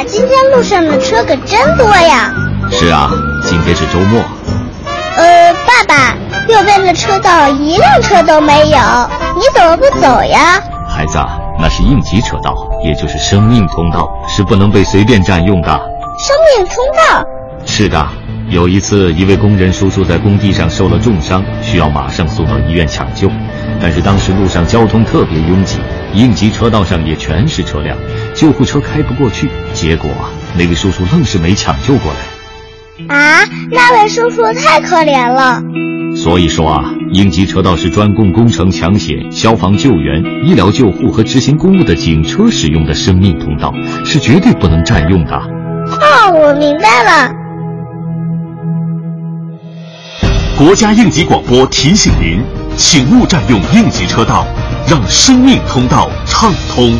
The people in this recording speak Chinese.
爸，今天路上的车可真多呀！是啊，今天是周末。呃，爸爸，右边的车道一辆车都没有，你怎么不走呀？孩子，那是应急车道，也就是生命通道，是不能被随便占用的。生命通道？是的。有一次，一位工人叔叔在工地上受了重伤，需要马上送到医院抢救。但是当时路上交通特别拥挤，应急车道上也全是车辆，救护车开不过去。结果那位叔叔愣是没抢救过来。啊，那位叔叔太可怜了。所以说啊，应急车道是专供工程抢险、消防救援、医疗救护和执行公务的警车使用的生命通道，是绝对不能占用的。哦，我明白了。国家应急广播提醒您，请勿占用应急车道，让生命通道畅通。